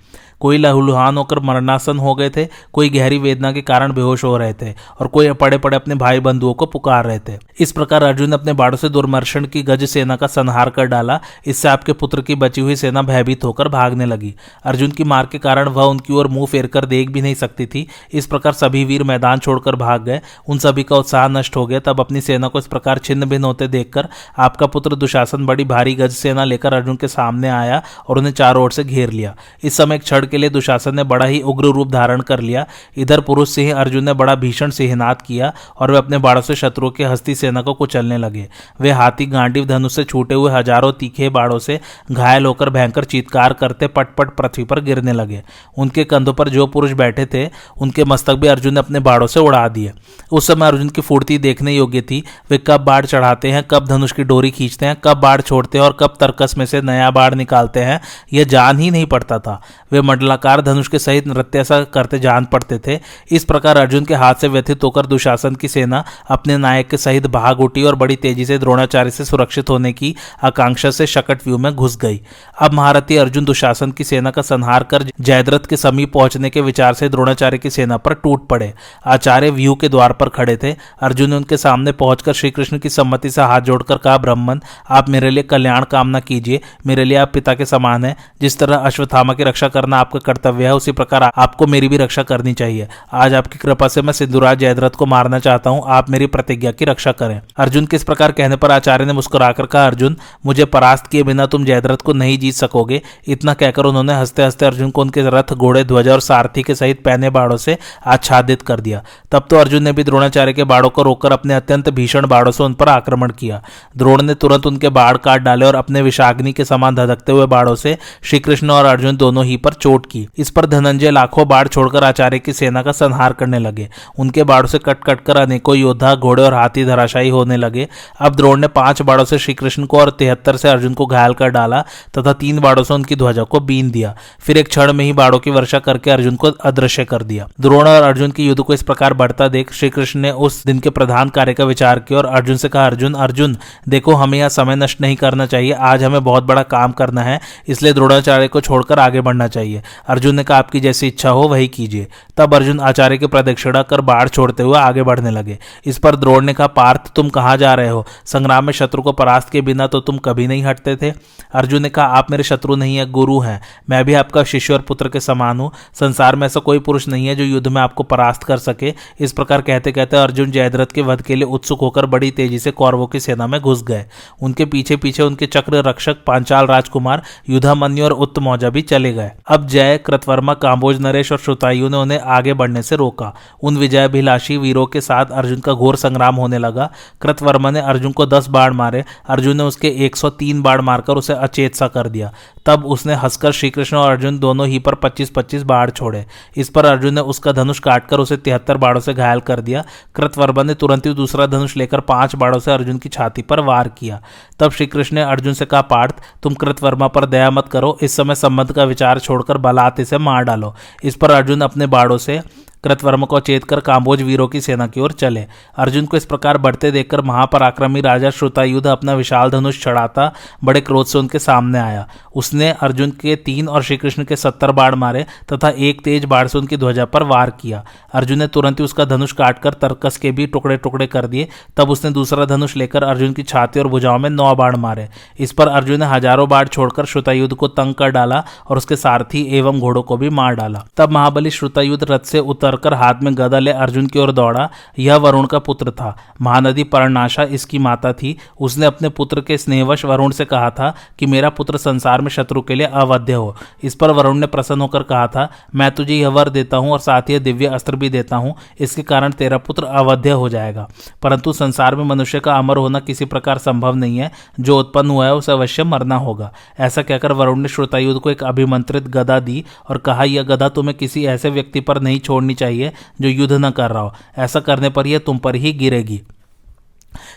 कोई लहूलुहान होकर मरणासन हो गए थे, कोई गहरी वेदना के कारण बेहोश हो रहे थे, और कोई पड़े पड़े अपने भाई बंधुओं को पुकार रहे थे। इस प्रकार अर्जुन ने अपने बाड़ों से दुर्मर्शन की गज सेना का संहार कर डाला। इससे आपके पुत्र की बची हुई सेना भयभीत होकर भागने लगी। अर्जुन की मार के कारण वह उनकी ओर मुँह फेर कर देख भी नहीं सकती थी। इस प्रकार सभी वीर मैदान छोड़कर भाग गए। उन सभी का उत्साह नष्ट हो गया। तब अपनी सेना को इस प्रकार छिन्न भिन्न होते देखकर आपका पुत्र दुशासन बड़ी भारी गज सेना लेकर अर्जुन के सामने आया और उन्हें चारों ओर से घेर लिया। इस समय एक क्षण के लिए दुशासन ने बड़ा ही उग्र रूप धारण कर लिया। इधर पुरुष सिंह अर्जुन ने बड़ा भीषण सिंहनाद किया और वे अपने बाड़ों से शत्रुओं के हस्ती सेना को कुचलने लगे। वे हाथी गांडीव धनुष से छूटे हुए हज़ारों तीखे बाड़ों से घायल होकर भयंकर चीतकार करते पटपट पृथ्वी पर गिरने लगे। उनके कंधों पर जो पुरुष बैठे थे, उनके मस्तक भी अर्जुन ने अपने बाड़ों से उड़ा दिए। उस समय अर्जुन की फूर्ति देखने योग्य थी। वे कब बाढ़ चढ़ाते हैं, कब धनुष की डोरी खींचते हैं, कब बाढ़ छोड़ते हैं और कब तर्कस में से नया बाढ़ निकालते हैं, यह जान ही नहीं पड़ता था। वे मंडलाकार धनुष के सहित नृत्य करते जान पड़ते थे। इस प्रकार अर्जुन के हाथ से व्यथित होकर दुशासन की सेना अपने नायक के सहित भाग उठी और बड़ी तेज़ी से द्रोणाचार्य से सुरक्षित होने की आकांक्षा से शकट व्यू में घुस गई। अब महारथी अर्जुन दुशासन की सेना का संहार कर जयद्रथ के समीप पहुँचने के विचार से द्रोणाचार्य की सेना पर टूट पड़े। आचार्य व्यू के द्वार पर खड़े थे। अर्जुन ने उनके सामने पहुंचकर श्रीकृष्ण की सम्मति से हाथ जोड़कर कहा, ब्राह्मण, आप मेरे लिए कल्याण कामना कीजिए। मेरे लिए आप पिता के समान है। जिस तरह अश्वत्थामा की रक्षा करना आपका कर्तव्य है, उसी प्रकार आपको मेरी भी रक्षा करनी चाहिए। आज आपकी कृपा से मैं सिंधुराज जयद्रथ को मारना चाहता हूँ। आप मेरी प्रतिज्ञा की रक्षा करें। अर्जुन किस प्रकार कहने पर आचार्य ने मुस्कुराकर कहा, अर्जुन, मुझे परास्त किए बिना तुम जयद्रथ को नहीं जीत सकोगे। इतना कहकर उन्होंने हँसते हँसते अर्जुन को उनके रथ, घोड़े, ध्वज और सारथी के सहित पहने बाड़ों से आच्छादित कर दिया। तब तो अर्जुन ने भी द्रोणाचार्य के बाड़ों को रोककर अपने अत्यंत भीषण बाड़ों से उन पर आक्रमण किया। द्रोण ने तुरंत उनके बाढ़ काट डाले और अपने विषाग्नि के समान धधकते हुए बाड़ों से श्री कृष्ण और अर्जुन दोनों ही पर चोट की। इस पर धनंजय लाखों बाढ़ छोड़कर आचार्य की सेना का संहार करने लगे। उनके बाढ़ों से कट कट कर अनेकों योद्धा, घोड़े और हाथी धराशायी होने लगे। अब द्रोण ने पाँच बाड़ों से श्रीकृष्ण को और तिहत्तर से अर्जुन को घायल कर डाला तथा तीन बाड़ों से उनकी ध्वजा को बीन दिया। फिर एक क्षण में ही बाड़ों की वर्षा करके अर्जुन को अदृश्य कर दिया। द्रोण और अर्जुन के युद्ध को इस प्रकार बढ़ता देख श्रीकृष्ण ने उस दिन के प्रधान कार्य का विचार किया और अर्जुन से कहा, अर्जुन अर्जुन, देखो, हमें यह समय नष्ट नहीं करना चाहिए। आज हमें बहुत बड़ा काम करना है, इसलिए द्रोणाचार्य को छोड़कर आगे बढ़ना चाहिए। अर्जुन ने कहा आपकी जैसी इच्छा हो वही कीजिए। तब अर्जुन आचार्य की प्रदक्षिणा कर बाढ़ छोड़ते हुए आगे बढ़ने लगे। इस पर द्रोण ने कहा पार्थ, तुम कहाँ जा रहे हो? संग्राम में शत्रु को परास्त के बिना तो तुम कभी नहीं हटते थे? अर्जुन ने कहा, आप मेरे शत्रु नहीं है, गुरु हैं। मैं भी आपका शिष्य और पुत्र के समान हूँ। संसार में ऐसा कोई पुरुष नहीं है जो युद्ध में आपको परास्त कर सके। इस प्रकार कहते कहते अर्जुन जयद्रथ के वध के लिए उत्सुक होकर बड़ी तेज़ी से कौरवों की सेना में घुस गए। उनके पीछे पीछे उनके चक्र रक्षक, पांचाल राजकुमार, युद्धामन्यु और उत्तमौजा भी चले गए। अब जय, कृतवर्मा काम्बोज नरेश और श्रोतायु ने उन्हें आगे बढ़ने से रोका। उन विजयाभिलाषी वीरों के साथ अर्जुन का घोर संग्राम होने लगा। कृतवर्मा ने अर्जुन को दस बाढ़ मारे। अर्जुन ने उसके 103 बाढ़ मारकर उसे अचेत सा कर दिया। तब उसने हंसकर श्रीकृष्ण और अर्जुन दोनों ही पर 25-25 बाढ़ छोड़े। इस पर अर्जुन ने उसका धनुष काटकर उसे तिहत्तर बाढ़ों से घायल कर दिया। कृतवर्मा ने तुरंत ही दूसरा धनुष लेकर पाँच बाढ़ों से अर्जुन की छाती पर वार किया। तब श्रीकृष्ण ने अर्जुन से कहा, पार्थ, तुम कृतवर्मा पर दया मत करो। इस समय संबंध का विचार छोड़कर बलात् से मार डालो। इस पर अर्जुन अपने बाड़ों से कृतवर्म को चेत कर काम्बोज वीरों की सेना की ओर चले। अर्जुन को इस प्रकार बढ़ते देखकर महापराक्रमी राजा श्रुतायुद्ध अपना विशाल धनुष चढ़ाता बड़े क्रोध से उनके सामने आया। उसने अर्जुन के तीन और श्रीकृष्ण के सत्तर बाढ़ मारे तथा एक तेज बाढ़ से उनकी ध्वजा पर वार किया। अर्जुन ने तुरंत ही उसका धनुष काटकर तर्कस के भी टुकड़े टुकड़े कर दिए। तब उसने दूसरा धनुष लेकर अर्जुन की छाती और भुजाओं में नौ बाढ़ मारे। इस पर अर्जुन ने हज़ारों बाढ़ छोड़कर श्रुतायुद्ध को तंग कर डाला और उसके सारथी एवं घोड़ों को भी मार डाला। तब महाबली श्रुतायुद्ध रथ से उतर कर हाथ में गदा ले अर्जुन की ओर दौड़ा। यह वरुण का पुत्र था। महानदी पर्णाशा इसकी माता थी। उसने अपने पुत्र के स्नेहवश वरुण से कहा था कि मेरा पुत्र संसार में शत्रु के लिए अवध्य हो। इस पर वरुण ने प्रसन्न होकर कहा था, मैं तुझे यह वर देता हूँ और साथ ही दिव्य अस्त्र भी देता हूँ। इसके कारण तेरा पुत्र अवध्य हो जाएगा। परंतु संसार में मनुष्य का अमर होना किसी प्रकार संभव नहीं है। जो उत्पन्न हुआ है उसे अवश्य मरना होगा। ऐसा कहकर वरुण ने श्रोतायुद्ध को एक अभिमंत्रित गदा दी और कहा, यह गदा तुम्हें किसी ऐसे व्यक्ति पर नहीं छोड़नी चाहिए जो युद्ध न कर रहा हो। ऐसा करने पर यह तुम पर ही गिरेगी।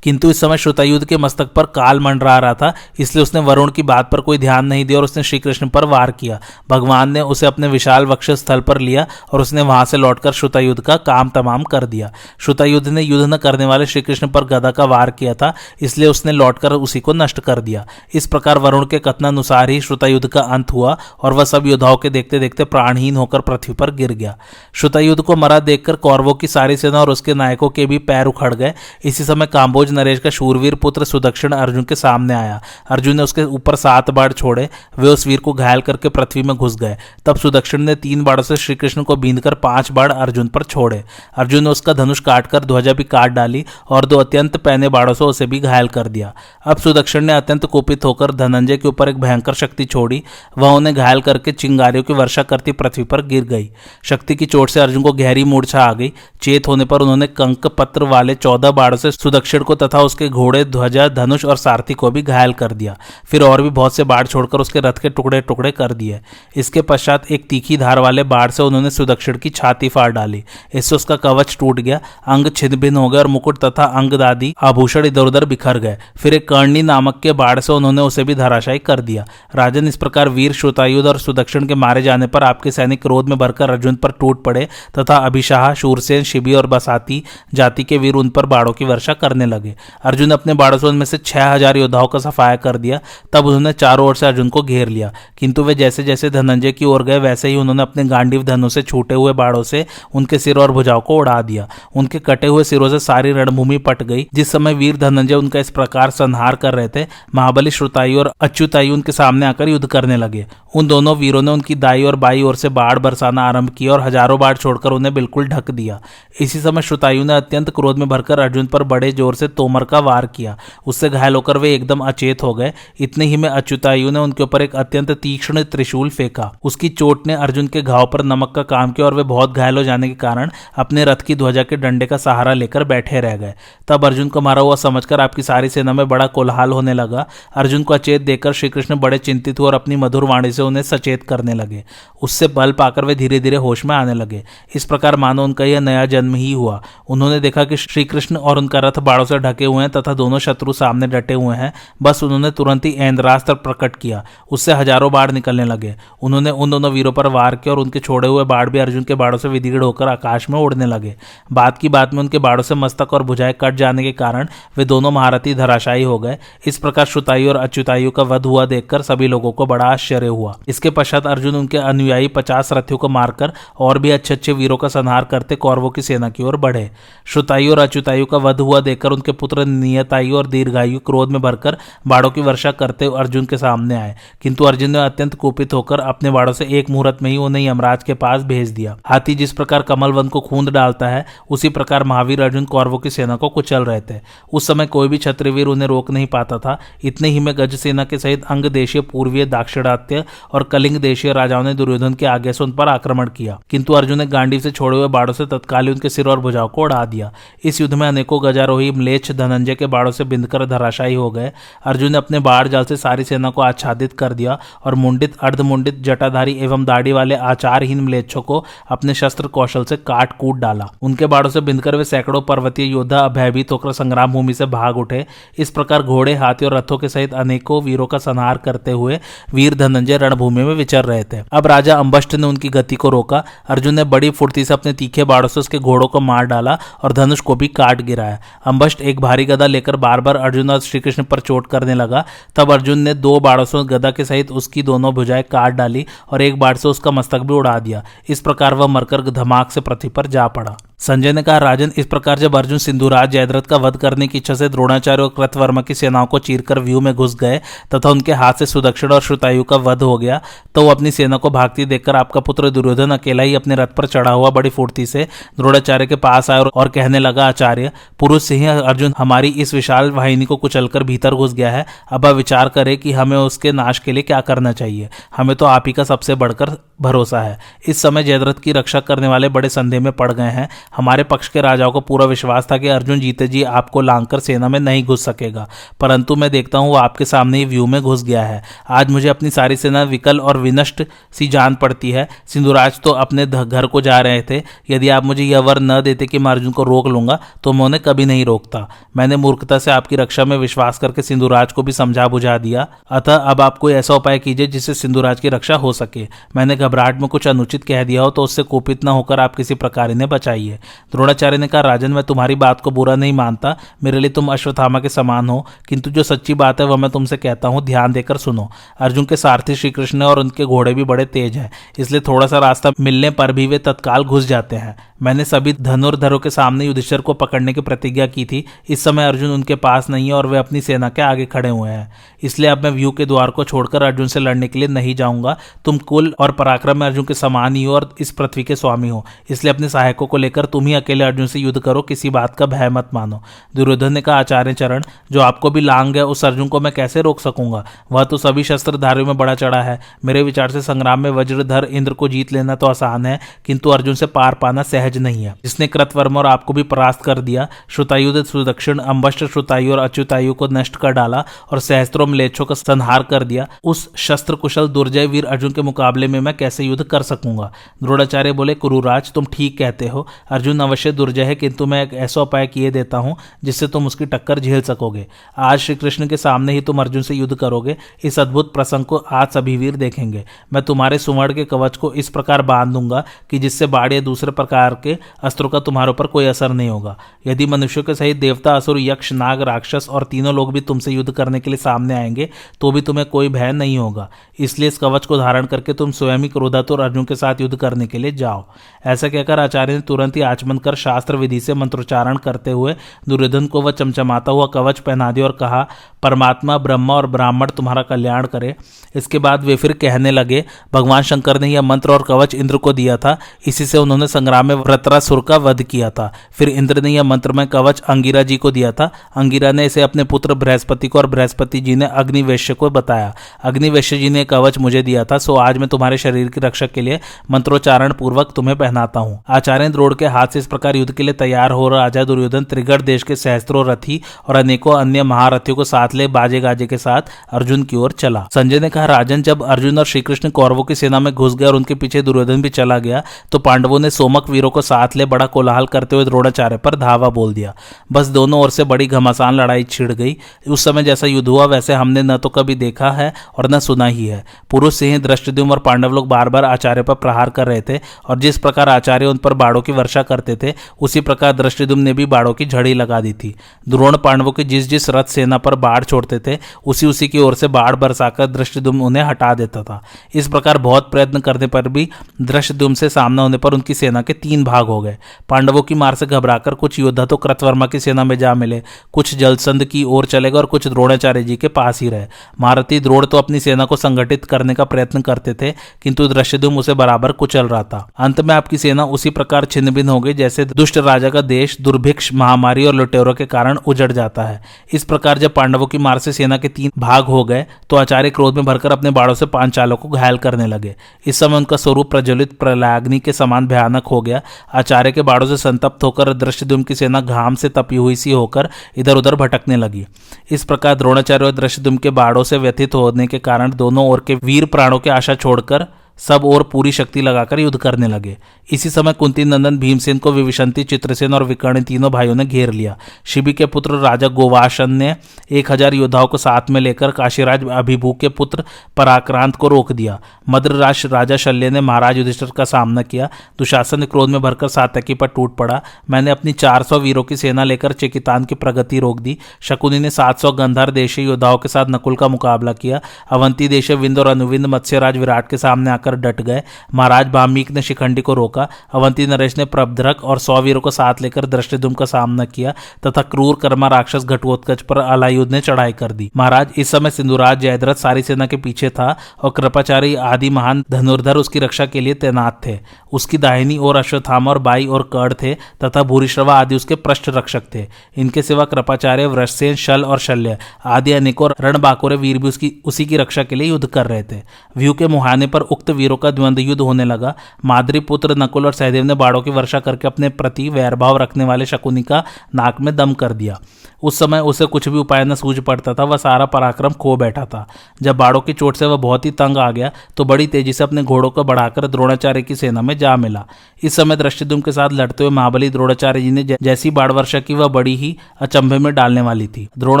किंतु इस समय श्रोतायुद्ध के मस्तक पर काल मंडरा रहा था, इसलिए उसने वरुण की बात पर कोई ध्यान नहीं दिया और उसने श्री कृष्ण पर वार किया। भगवान ने उसे अपने विशाल वक्ष स्थल पर लिया और उसने वहाँ से लौटकर श्रोतायुद्ध का काम तमाम कर दिया। श्रोतायुद्ध ने युद्ध न करने वाले श्री कृष्ण पर गदा का वार किया था, इसलिए उसने लौटकर उसी को नष्ट कर दिया। इस प्रकार वरुण के कथनानुसार ही श्रोतायुद्ध का अंत हुआ और वह सब योद्धाओं के देखते देखते प्राणहीन होकर पृथ्वी पर गिर गया। श्रोतायुद्ध को मरा देखकर कौरवों की सारी सेना और उसके नायकों के भी पैर उखड़ गए। इसी समय काम्बोज नरेश का शूरवीर पुत्र सुदक्षिण अर्जुन के सामने आया। अर्जुन ने उसके ऊपर सात बाढ़ छोड़े, वे उस वीर को घायल करके पृथ्वी में घुस गए। तब सुदक्षिण ने तीन बाढ़ों से श्रीकृष्ण को बींद कर पाँच बाढ़ अर्जुन पर छोड़े। अर्जुन ने उसका धनुष काटकर ध्वजा भी काट डाली और दो अत्यंत पहने बाढ़ों से उसे भी घायल कर दिया। अब सुदक्षिण ने अत्यंत कुपित होकर धनंजय के ऊपर एक भयंकर शक्ति छोड़ी। वह उन्हें घायल करके चिंगारियों की वर्षा करती पृथ्वी पर गिर गई। शक्ति की चोट से अर्जुन को गहरी मूर्छा आ गई। चेत होने पर उन्होंने कंक पत्र वाले चौदह बाढ़ों से सुदक्षिण सुदक्षिण को तथा उसके घोड़े ध्वजा, धनुष और सारथी को भी घायल कर दिया। फिर और भी बहुत से बाढ़ छोड़कर उसके रथ के टुकड़े टुकड़े कर दिए। इसके पश्चात एक तीखी धार वाले बाढ़ से उन्होंने सुदक्षिण की छाती फाड़ डाली। इससे उसका कवच टूट गया, अंग छिन्न भिन्न हो गए और मुकुट तथा अंग दादी आभूषण इधर उधर बिखर गए। फिर एक कर्णी नामक के बाढ़ से उन्होंने उसे भी धराशायी कर दिया। राजन इस प्रकार वीर, श्रोतायुद्ध और सुदक्षिण के मारे जाने पर आपके सैनिक क्रोध में भरकर अर्जुन पर टूट पड़े तथा अभिशाह, शूरसेन, शिबी और बसाती जाति के वीर उन पर बाड़ों की वर्षा करने लगे। अर्जुन अपने बाड़ों से उनमें से छह हज़ार योद्धाओं का सफाया कर दिया। तब उन्होंने चारों ओर से अर्जुन को घेर लिया। किंतु वे जैसे जैसे धनंजय की ओर गए, वैसे ही उन्होंने अपने गांडीव धनों से छूटे हुए बाड़ों से उनके सिर और भुजाओं को उड़ा दिया। उनके कटे हुए सिरों से सारी रणभूमि पट गई। जिस समय वीर धनंजय उनका इस प्रकार संहार कर रहे थे, महाबली श्रुतायु और अच्युतायु उनके सामने आकर युद्ध करने लगे। उन दोनों वीरों ने उनकी दाई और बाई ओर से बाढ़ बरसाना आरंभ किया और हज़ारों बाढ़ छोड़कर उन्हें बिल्कुल ढक दिया। इसी समय श्रुतायु ने अत्यंत क्रोध में भरकर अर्जुन पर बड़े ज़ोर से तोमर का वार किया। उससे घायल होकर वे एकदम अचेत हो गए। इतने ही में अच्युतायु ने उनके ऊपर एक अत्यंत तीक्ष्ण त्रिशूल फेंका। उसकी चोट ने अर्जुन के घाव पर नमक का काम किया और वे बहुत घायल हो जाने के कारण अपने रथ की ध्वजा के डंडे का सहारा लेकर बैठे रह गए। तब अर्जुन को मारा हुआ समझकर आपकी सारी सेना में बड़ा कोलाहल होने लगा। अर्जुन को अचेत देखकर श्रीकृष्ण बड़े चिंतित हुए और अपनी मधुर वाणी से उन्हें सचेत करने लगे। उससे बल पाकर वे धीरे धीरे होश में आने लगे। इस प्रकार मानो उनका यह नया जन्म ही हुआ। उन्होंने देखा कि श्रीकृष्ण और उनका रथ बाड़ों से ढके हुए हैं तथा दोनों शत्रु सामने डटे हुए हैं। बस उन्होंने तुरंत ही ऐन्द्रास्त्र प्रकट किया। उससे हज़ारों बाढ़ निकलने लगे। उन्होंने उन दोनों वीरों पर वार किया और उनके छोड़े हुए बाढ़ भी अर्जुन के बाड़ों से विदीर्ण होकर आकाश में उड़ने लगे। बात की बात में उनके बाड़ों से मस्तक और भुजाएँ कट जाने के कारण वे दोनों महारथी धराशायी हो गए। इस प्रकार श्रुतायु और अच्युतायु का वध हुआ देखकर सभी लोगों को बड़ा आश्चर्य हुआ। इसके पश्चात अर्जुन उनके अनुयायी पचास रथियों को मारकर और भी अच्छे अच्छे वीरों का संहार करते कौरवों की सेना की ओर बढ़े। श्रुतायु और अच्युतायु का वध हुआ देखकर उनके पुत्र नियतायु और दीर्घायु क्रोध में भरकर बाड़ों की वर्षा करते हुए अर्जुन के सामने आए। किंतु अर्जुन ने अत्यंत कुपित होकर अपने बाड़ों से एक मुहूर्त में ही उन्हें यमराज के पास भेज दिया। हाथी जिस प्रकार कमल वन को खूंद डालता है, उसी प्रकार महावीर अर्जुन कौरवों की सेना को कुचल रहे थे। उस समय कोई भी छत्रवीर उन्हें रोक नहीं पाता था। इतने ही में गज सेना के सहित अंग देशीय, पूर्वीय दाक्षिणात्य और कलिंग देशीय राजाओं ने दुर्योधन के आगे से उन पर आक्रमण किया। किंतु अर्जुन ने गांडी से छोड़े हुए बाड़ों से तत्काल उनके सिर और भुजाओं को उड़ा दिया। इस युद्ध में अनेकों गजारोही म्लेच्छ धनंजय के बाड़ों से बिंदकर धराशायी हो गए। अर्जुन ने अपने बाढ़ जाल से सारी सेना को आच्छादित कर दिया और मुंडित, अर्धमुंडित, जटाधारी एवं दाढ़ी वाले आचारहीन म्लेच्छों को अपने शस्त्र कौशल से काट कूट डाला। उनके बाड़ों से बिंदकर वे सैकड़ों पर्वतीय योद्धा अभयभीत होकर संग्राम भूमि से भाग उठे। इस प्रकार घोड़े हाथी और रथों के सहित अनेकों वीरों का संहार करते हुए वीर धनंजय रणभूमि में विचर रहे थे। अब राजा अंबष्ट ने उनकी गति को रोका। अर्जुन ने बड़ी फुर्ती से अपने तीखे बाड़ों से उसके घोड़ों को मार डाला और धनुष को भी काट गिराया। अंबष्ट एक भारी गदा लेकर बार बार अर्जुन और श्रीकृष्ण पर चोट करने लगा। तब अर्जुन ने दो बाड़ों से गदा के सहित उसकी दोनों भुजाएँ काट डाली और एक बाढ़ से उसका मस्तक भी उड़ा दिया। इस प्रकार वह मरकर धमाक से पृथ्वी पर जा पड़ा। संजय ने कहा, राजन, इस प्रकार जब अर्जुन सिंधुराज जयद्रथ का वध करने की इच्छा से द्रोणाचार्य और कृतवर्मा की सेनाओं को चीरकर व्यू में घुस गए तथा उनके हाथ से सुदक्षिण और श्रुतायु का वध हो गया तो वो अपनी सेना को भागती देखकर आपका पुत्र दुर्योधन अकेला ही अपने रथ पर चढ़ा हुआ बड़ी फुर्ती से द्रोणाचार्य के पास आया और कहने लगा, आचार्य, पुरुष ही अर्जुन हमारी इस विशाल वाहिनी को कुचलकर भीतर घुस गया है। अब आप विचार करें कि हमें उसके नाश के लिए क्या करना चाहिए। हमें तो आप ही का सबसे बढ़कर भरोसा है। इस समय जयद्रथ की रक्षा करने वाले बड़े संदेह में पड़ गए हैं। हमारे पक्ष के राजाओं को पूरा विश्वास था कि अर्जुन जीते जी आपको लांघकर सेना में नहीं घुस सकेगा। परंतु मैं देखता हूँ वो आपके सामने ही व्यू में घुस गया है। आज मुझे अपनी सारी सेना विकल और विनष्ट सी जान पड़ती है। सिंधुराज तो अपने घर को जा रहे थे। यदि आप मुझे यह वर न देते कि मैं अर्जुन को रोक लूँगा तो मैं उन्हें कभी नहीं रोकता। मैंने मूर्खता से आपकी रक्षा में विश्वास करके सिंधुराज को भी समझा बुझा दिया। अतः अब आप कोई ऐसा उपाय कीजिए जिससे सिंधुराज की रक्षा हो सके। मैंने घबराहट में कुछ अनुचित कह दिया हो तो उससे कुपित न होकर आप किसी प्रकार इन्हें बचाइए। द्रोणाचार्य ने कहा, राजन, मैं तुम्हारी बात को बुरा नहीं मानता। मेरे लिए तुम अश्वत्थामा के समान हो, किंतु जो सच्ची बात है वह मैं तुमसे कहता हूँ, ध्यान देकर सुनो। अर्जुन के सारथी श्रीकृष्ण और उनके घोड़े भी बड़े तेज हैं, इसलिए थोड़ा सा रास्ता मिलने पर भी वे तत्काल घुस जाते हैं। मैंने सभी धनुर्धरों के सामने युधिष्ठर को पकड़ने की प्रतिज्ञा की थी। इस समय अर्जुन उनके पास नहीं है और वे अपनी सेना के आगे खड़े हुए हैं। इसलिए अब मैं व्यू के द्वार को छोड़कर अर्जुन से लड़ने के लिए नहीं जाऊँगा। तुम कुल और पराक्रम में अर्जुन के समान ही हो और इस पृथ्वी के स्वामी हो। इसलिए अपने सहायकों को लेकर तुम ही अकेले अर्जुन से युद्ध करो, किसी बात का भय मत मानो। दुर्योधन ने कहा, आचार्य चरण, जो आपको भी लांग है, उस अर्जुन को मैं कैसे रोक सकूँगा? वह तो सभी शस्त्रधारियों में बड़ा चढ़ा है। मेरे विचार से संग्राम में वज्रधर इंद्र को जीत लेना तो आसान है, किंतु अर्जुन से पार पाना सहज सहज नहीं है। जिसने कृतवर्मा और आपको भी परास्त कर दिया श्रुतायुध सुदक्षिण अम्बष्ट श्रुतायु और अच्युतायु को नष्ट कर डाला और सहस्त्रों मलेच्छों का संहार कर दिया, उस शस्त्र कुशल दुर्जय वीर अर्जुन के मुकाबले में मैं कैसे युद्ध कर सकूँगा? द्रोणाचार्य बोले, कुरुराज, तुम ठीक कहते हो। अर्जुन, अवश्य दुर्जय है, किंतु मैं एक ऐसा उपाय किए देता हूँ, जिससे तुम उसकी टक्कर झेल सकोगे। आज श्री कृष्ण के सामने ही तुम अर्जुन से युद्ध करोगे। इस अद्भुत प्रसंग को आज सभी वीर देखेंगे। मैं तुम्हारे सुवर्ण के कवच को इस प्रकार बाँध दूँगा कि जिससे या दूसरे प्रकार के अस्त्रों का तुम्हारे ऊपर कोई असर नहीं होगा। यदि मनुष्यों के सहित देवता, असुर, यक्ष, नाग, राक्षस और तीनों लोग भी तुमसे युद्ध करने के लिए सामने आएँगे तो भी तुम्हें कोई भय नहीं होगा। इसलिए इस कवच को धारण करके तुम स्वयं ही क्रोधातुर अर्जुन के साथ युद्ध करने के लिए जाओ। ऐसा कहकर आचार्य ने तुरंत ही आचमन कर शास्त्र विधि से मंत्रोच्चारण करते हुए दुर्योधन को वह चमचमाता हुआ कवच पहना दिया और कहा, परमात्मा, ब्रह्मा और ब्राह्मण तुम्हारा कल्याण करे। इसके बाद वे फिर कहने लगे, भगवान शंकर ने यह मंत्र और कवच इंद्र को दिया था। इसी से उन्होंने संग्राम में व्रतरासुर का वध किया था। फिर इंद्र ने यह मंत्र में कवच अंगिरा जी को दिया था। अंगिरा ने इसे अपने पुत्र बृहस्पति को और बृहस्पति जी ने अग्निवेश्य को बताया। अग्निवेश्य जी ने कवच मुझे दिया था, सो आज मैं तुम्हारे शरीर की रक्षा के लिए मंत्रोच्चारण पूर्वक तुम्हें पहनाता हूँ। आचार्य द्रोड़ के हाथ से इस प्रकार युद्ध के लिए तैयार हो राजा दुर्योधन त्रिगढ़ देश के सहस्त्रों रथी और अनेकों अन्य महारथियों को साथ ले बाजे गाजे के साथ अर्जुन की ओर चला। संजय ने कहा, राजन, जब अर्जुन और श्रीकृष्ण कौरवों की सेना में घुस गए और उनके पीछे दुर्योधन भी चला गया तो पांडवों ने सोमक वीरों को साथ ले, बड़ा कोलाहल करते हुए द्रोणाचार्य पर धावा बोल दिया। बस दोनों ओर से बड़ी घमासान लड़ाई छिड़ गई। उस समय जैसा युद्ध हुआ, वैसे हमने न तो कभी देखा है और न सुना ही है। पुरुष सिंह दृष्टिद्युम और पांडव लोग बार बार आचार्य पर प्रहार कर रहे थे और जिस प्रकार आचार्य उन पर बाड़ों की वर्षा करते थे, उसी प्रकार दृष्टिदुम ने भी बाड़ों की झड़ी लगा दी थी। द्रोण पांडवों की जिस जिस रथ सेना पर बाढ़ छोड़ते थे उसी उसी की ओर से बाढ़ बरसाकर दृष्टिदुम उन्हें हटा देता था। इस प्रकार बहुत प्रयत्न करने पर भी दृष्टिदुम से सामना होने पर उनकी सेना के तीन भाग हो गए। पांडवों की मार से घबराकर कुछ योद्धा तो कृतवर्मा की सेना में जा मिले। कुछ जलसंध की ओर चले गए और कुछ द्रोणाचार्य जी के पास ही रहे। महारथी द्रोण तो अपनी सेना को संगठित करने का प्रयत्न करते थे, किंतु दृश्यदुम उसे बराबर कुचल रहा था। अंत में आपकी सेना उसी प्रकार छिन्न हो गई, जैसे दुष्ट राजा का देश दुर्भिक्ष, महामारी और लुटेरों के कारण उजड़ जाता है। इस प्रकार जब पांडवों की मार से सेना के तीन भाग हो गए तो आचार्य क्रोध में भरकर अपने बाड़ों से पाँच चालों को घायल करने लगे। इस समय उनका स्वरूप प्रज्वलित प्रलाग्नि के समान भयानक हो गया आचार्य के बाड़ों से संतप्त होकर दृष्टिदुम की सेना घाम से तपी हुई सी होकर इधर उधर भटकने लगी। इस प्रकार द्रोणाचार्य और दृष्टिदुम के बाड़ों से व्यथित होने के कारण दोनों ओर के वीर प्राणों की आशा छोड़कर सब और पूरी शक्ति लगाकर युद्ध करने लगे। इसी समय कुंती नंदन भीमसेन को विविशंति, चित्रसेन और विकर्ण तीनों भाइयों ने घेर लिया। शिबी के पुत्र राजा गोवाशन ने एक हज़ार योद्धाओं को साथ में लेकर काशीराज अभिभू के पुत्र पराक्रांत को रोक दिया। मद्रराज राजा शल्य ने महाराज युधिष्ठिर का सामना किया। दुशासन क्रोध में भरकर सातकी पर टूट पड़ा। मैंने अपनी चार सौ वीरों की सेना लेकर चेकितान की प्रगति रोक दी। शकुनी ने सात सौ गंधर देशी योद्धाओं के साथ नकुल का मुकाबला किया। अवंती देश विंद और अनुविंद मत्स्यराज विराट के सामने आकर डट गए। महाराज भामिक ने शिखंडी को रोका। अवंती नरेश ने प्रभद्रक और सौ वीरों को साथ लेकर दृष्टिदुम का सामना किया तथा क्रूर कर्मा राक्षस घटोत्कच पर अलायुद्ध ने चढ़ाई कर दी। महाराज, इस समय सिंधुराज जयद्रथ सारी सेना के पीछे था और कृपाचारी आदि महान धनुर्धर उसकी रक्षा के लिए तैनात थे। उसकी दाहिनी ओर अश्वत्थामा और बाई और कर्ण थे तथा भूरिश्रवा आदि उसके पृष्ठ रक्षक थे। इनके सिवा कृपाचार्य वृषसेन, शल और शल्य आदि अनेकों रणबाकोरे वीर भी उसकी, उसी की रक्षा के लिए युद्ध कर रहे थे। व्यू के मुहाने पर उक्त वीरों का द्वंद्व युद्ध होने लगा। माद्री पुत्र नकुल और सहदेव ने बाड़ों की वर्षा करके अपने प्रति वैरभाव रखने वाले शकुनी का नाक में दम कर दिया। उस समय उसे कुछ भी उपाय न सूझ पड़ता था, वह सारा पराक्रम खो बैठा था। जब बाड़ों की चोट से वह बहुत ही तंग आ गया तो बड़ी तेज़ी से अपने घोड़ों को बढ़ाकर द्रोणाचार्य की सेना में जा मिला। इस समय दृष्टिदुम के साथ लड़ते हुए महाबली द्रोणाचार्य जी ने जैसी बाढ़ वर्षा की वह बड़ी ही अचंभे में डालने वाली थी। द्रोण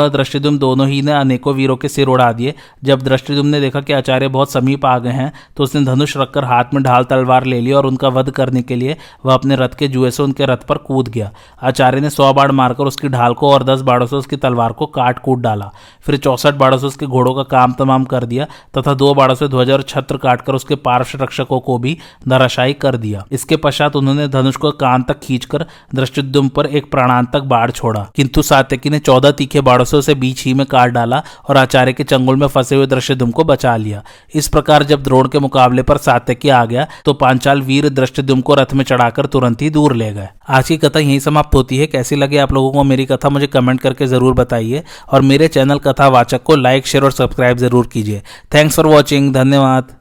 और दृष्टिदुम दोनों ही ने अनेकों वीरों के सिर उड़ा दिए। जब दृष्टिदुम ने देखा कि आचार्य बहुत समीप आ गए हैं तो उसने धनुष रखकर हाथ में ढाल तलवार ले ली और उनका वध करने के लिए वह अपने रथ के जुए से उनके रथ पर कूद गया। आचार्य ने सौ बाढ़ मारकर उसकी ढाल को और दस बाढ़ों से उसकी तलवार को काट कूट डाला। फिर चौसठ बाढ़ों से उसके घोड़ों का काम तमाम कर दिया तथा दो बाढ़ों से ध्वज और छत्र काटकर उसके पार्श्व रक्षकों को भी धराशायी कर दिया। इसके पश्चात उन्होंने धनुष को कान तक खींचकर दृष्टिद्युम पर एक प्राणांतक बाढ़ छोड़ा। किंतु सात्यकी ने चौदह तीखे बाढ़ों से उसे बीच ही में काट डाला और आचार्य के चंगुल में फंसे हुए दृष्टिदुम को बचा लिया। इस प्रकार जब द्रोण के मुकाबले पर सात्यकी आ गया तो पांचाल वीर दृष्टिदुम को रथ में चढ़ाकर तुरंत ही दूर ले गए। आज की कथा यही समाप्त होती है। कैसी लगे आप लोगों को मेरी कथा, मुझे कमेंट करके ज़रूर बताइए। और मेरे चैनल कथावाचक को लाइक, शेयर और सब्सक्राइब ज़रूर कीजिए। थैंक्स फॉर वॉचिंग, धन्यवाद।